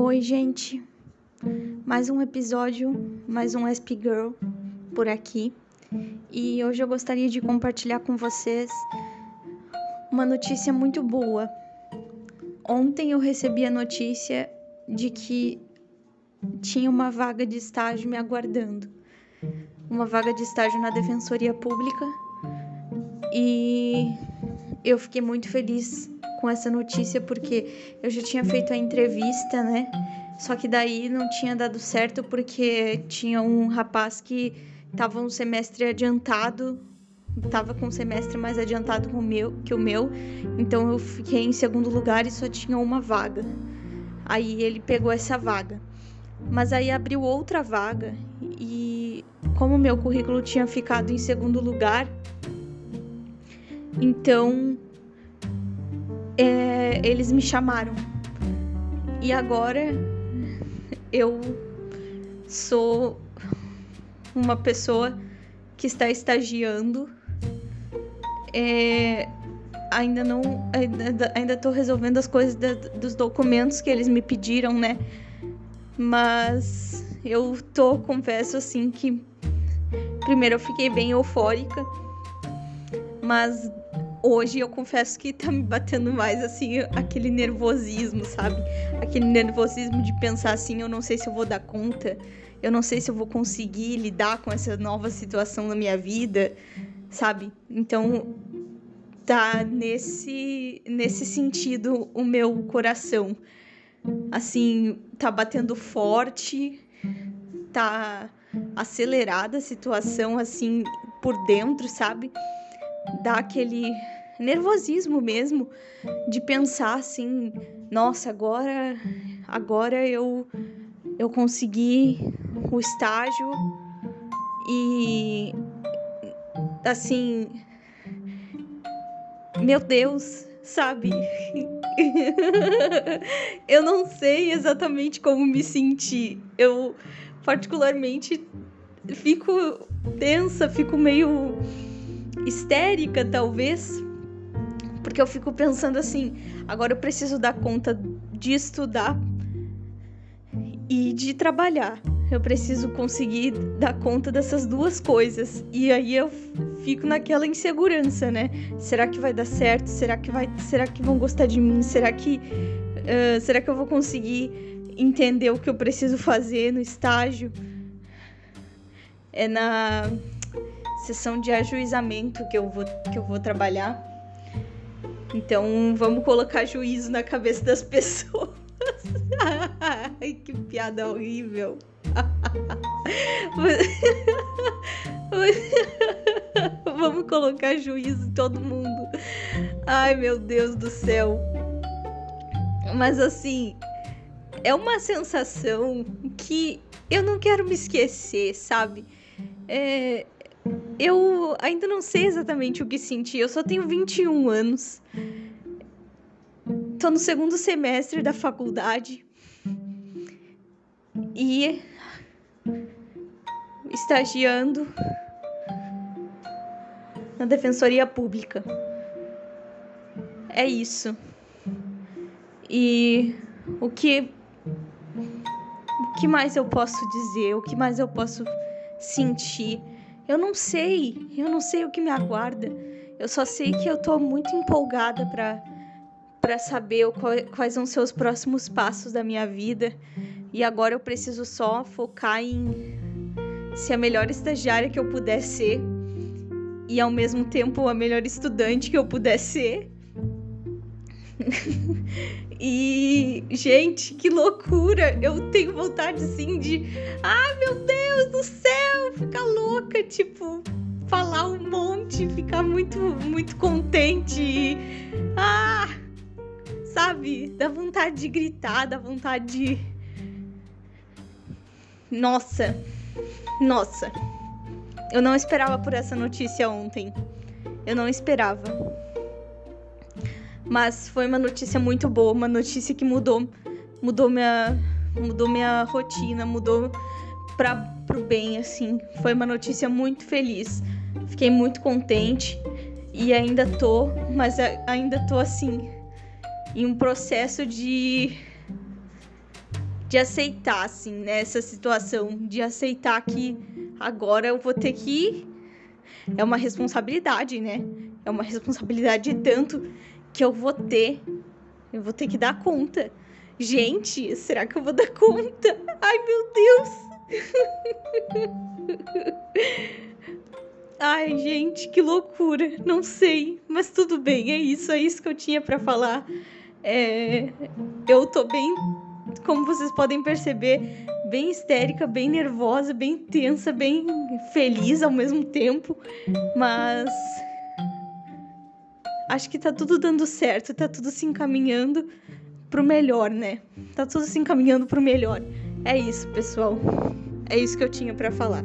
Oi, gente. Mais um episódio, mais um SP Girl por aqui. E hoje eu gostaria de compartilhar com vocês uma notícia muito boa. Ontem eu recebi a notícia de que tinha uma vaga de estágio me aguardando. Uma vaga de estágio na Defensoria Pública. E eu fiquei muito feliz com essa notícia porque eu já tinha feito a entrevista, né? Só que daí não tinha dado certo porque tinha um rapaz que estava um semestre adiantado, estava com um semestre mais adiantado o meu, que o meu, então eu fiquei em segundo lugar e só tinha uma vaga. Aí ele pegou essa vaga. Mas aí abriu outra vaga e como meu currículo tinha ficado em segundo lugar, então é, eles me chamaram. E agora eu sou uma pessoa que está estagiando. É, ainda não. Ainda estou resolvendo as coisas da, dos documentos que eles me pediram, né? Mas eu tô, confesso assim que. Primeiro eu fiquei bem eufórica, mas hoje eu confesso que tá me batendo mais assim aquele nervosismo, sabe? Aquele nervosismo de pensar assim, eu não sei se eu vou dar conta, eu não sei se eu vou conseguir lidar com essa nova situação na minha vida, sabe? Então tá nesse nesse sentido o meu coração. Assim, tá batendo forte, tá acelerada a situação assim por dentro, sabe? Dá aquele nervosismo mesmo de pensar assim, nossa, agora agora eu eu consegui o estágio e assim, meu Deus, sabe? eu não sei exatamente como me sentir. Eu particularmente fico tensa, fico meio histérica, talvez, porque eu fico pensando assim: agora eu preciso dar conta de estudar e de trabalhar. Eu preciso conseguir dar conta dessas duas coisas. E aí eu fico naquela insegurança, né? Será que vai dar certo? Será que vai? Será que vão gostar de mim? Será que uh, será que eu vou conseguir entender o que eu preciso fazer no estágio? É na sessão de ajuizamento que eu vou, que eu vou trabalhar. Então vamos colocar juízo na cabeça das pessoas. Ai, que piada horrível. vamos colocar juízo em todo mundo. Ai, meu Deus do céu. Mas assim, é uma sensação que eu não quero me esquecer, sabe? É, eu ainda não sei exatamente o que sentir. Eu só tenho 21 anos. Tô no segundo semestre da faculdade. E estagiando na Defensoria Pública. É isso. E o que o que mais eu posso dizer? O que mais eu posso sentir? Eu não sei, eu não sei o que me aguarda. Eu só sei que eu tô muito empolgada para para saber quais vão ser os próximos passos da minha vida. E agora eu preciso só focar em ser a melhor estagiária que eu puder ser e ao mesmo tempo a melhor estudante que eu puder ser. e, gente, que loucura! Eu tenho vontade assim de. Ah, meu Deus do céu! Ficar louca, tipo, falar um monte, ficar muito, muito contente. E, ah! Sabe? Dá vontade de gritar, dá vontade de. Nossa! Nossa! Eu não esperava por essa notícia ontem. Eu não esperava. Mas foi uma notícia muito boa, uma notícia que mudou, mudou minha, mudou minha rotina, mudou para pro bem assim. Foi uma notícia muito feliz. Fiquei muito contente e ainda tô, mas ainda tô assim em um processo de de aceitar, assim, né, essa situação, de aceitar que agora eu vou ter que. É uma responsabilidade, né? É uma responsabilidade tanto que eu vou ter. Eu vou ter que dar conta. Gente, será que eu vou dar conta? Ai, meu Deus! Ai, gente, que loucura. Não sei, mas tudo bem, é isso, é isso que eu tinha para falar. É... Eu tô bem, como vocês podem perceber, bem histérica, bem nervosa, bem tensa, bem feliz ao mesmo tempo, mas acho que tá tudo dando certo, tá tudo se encaminhando pro melhor, né? Tá tudo se encaminhando pro melhor. É isso, pessoal. É isso que eu tinha para falar.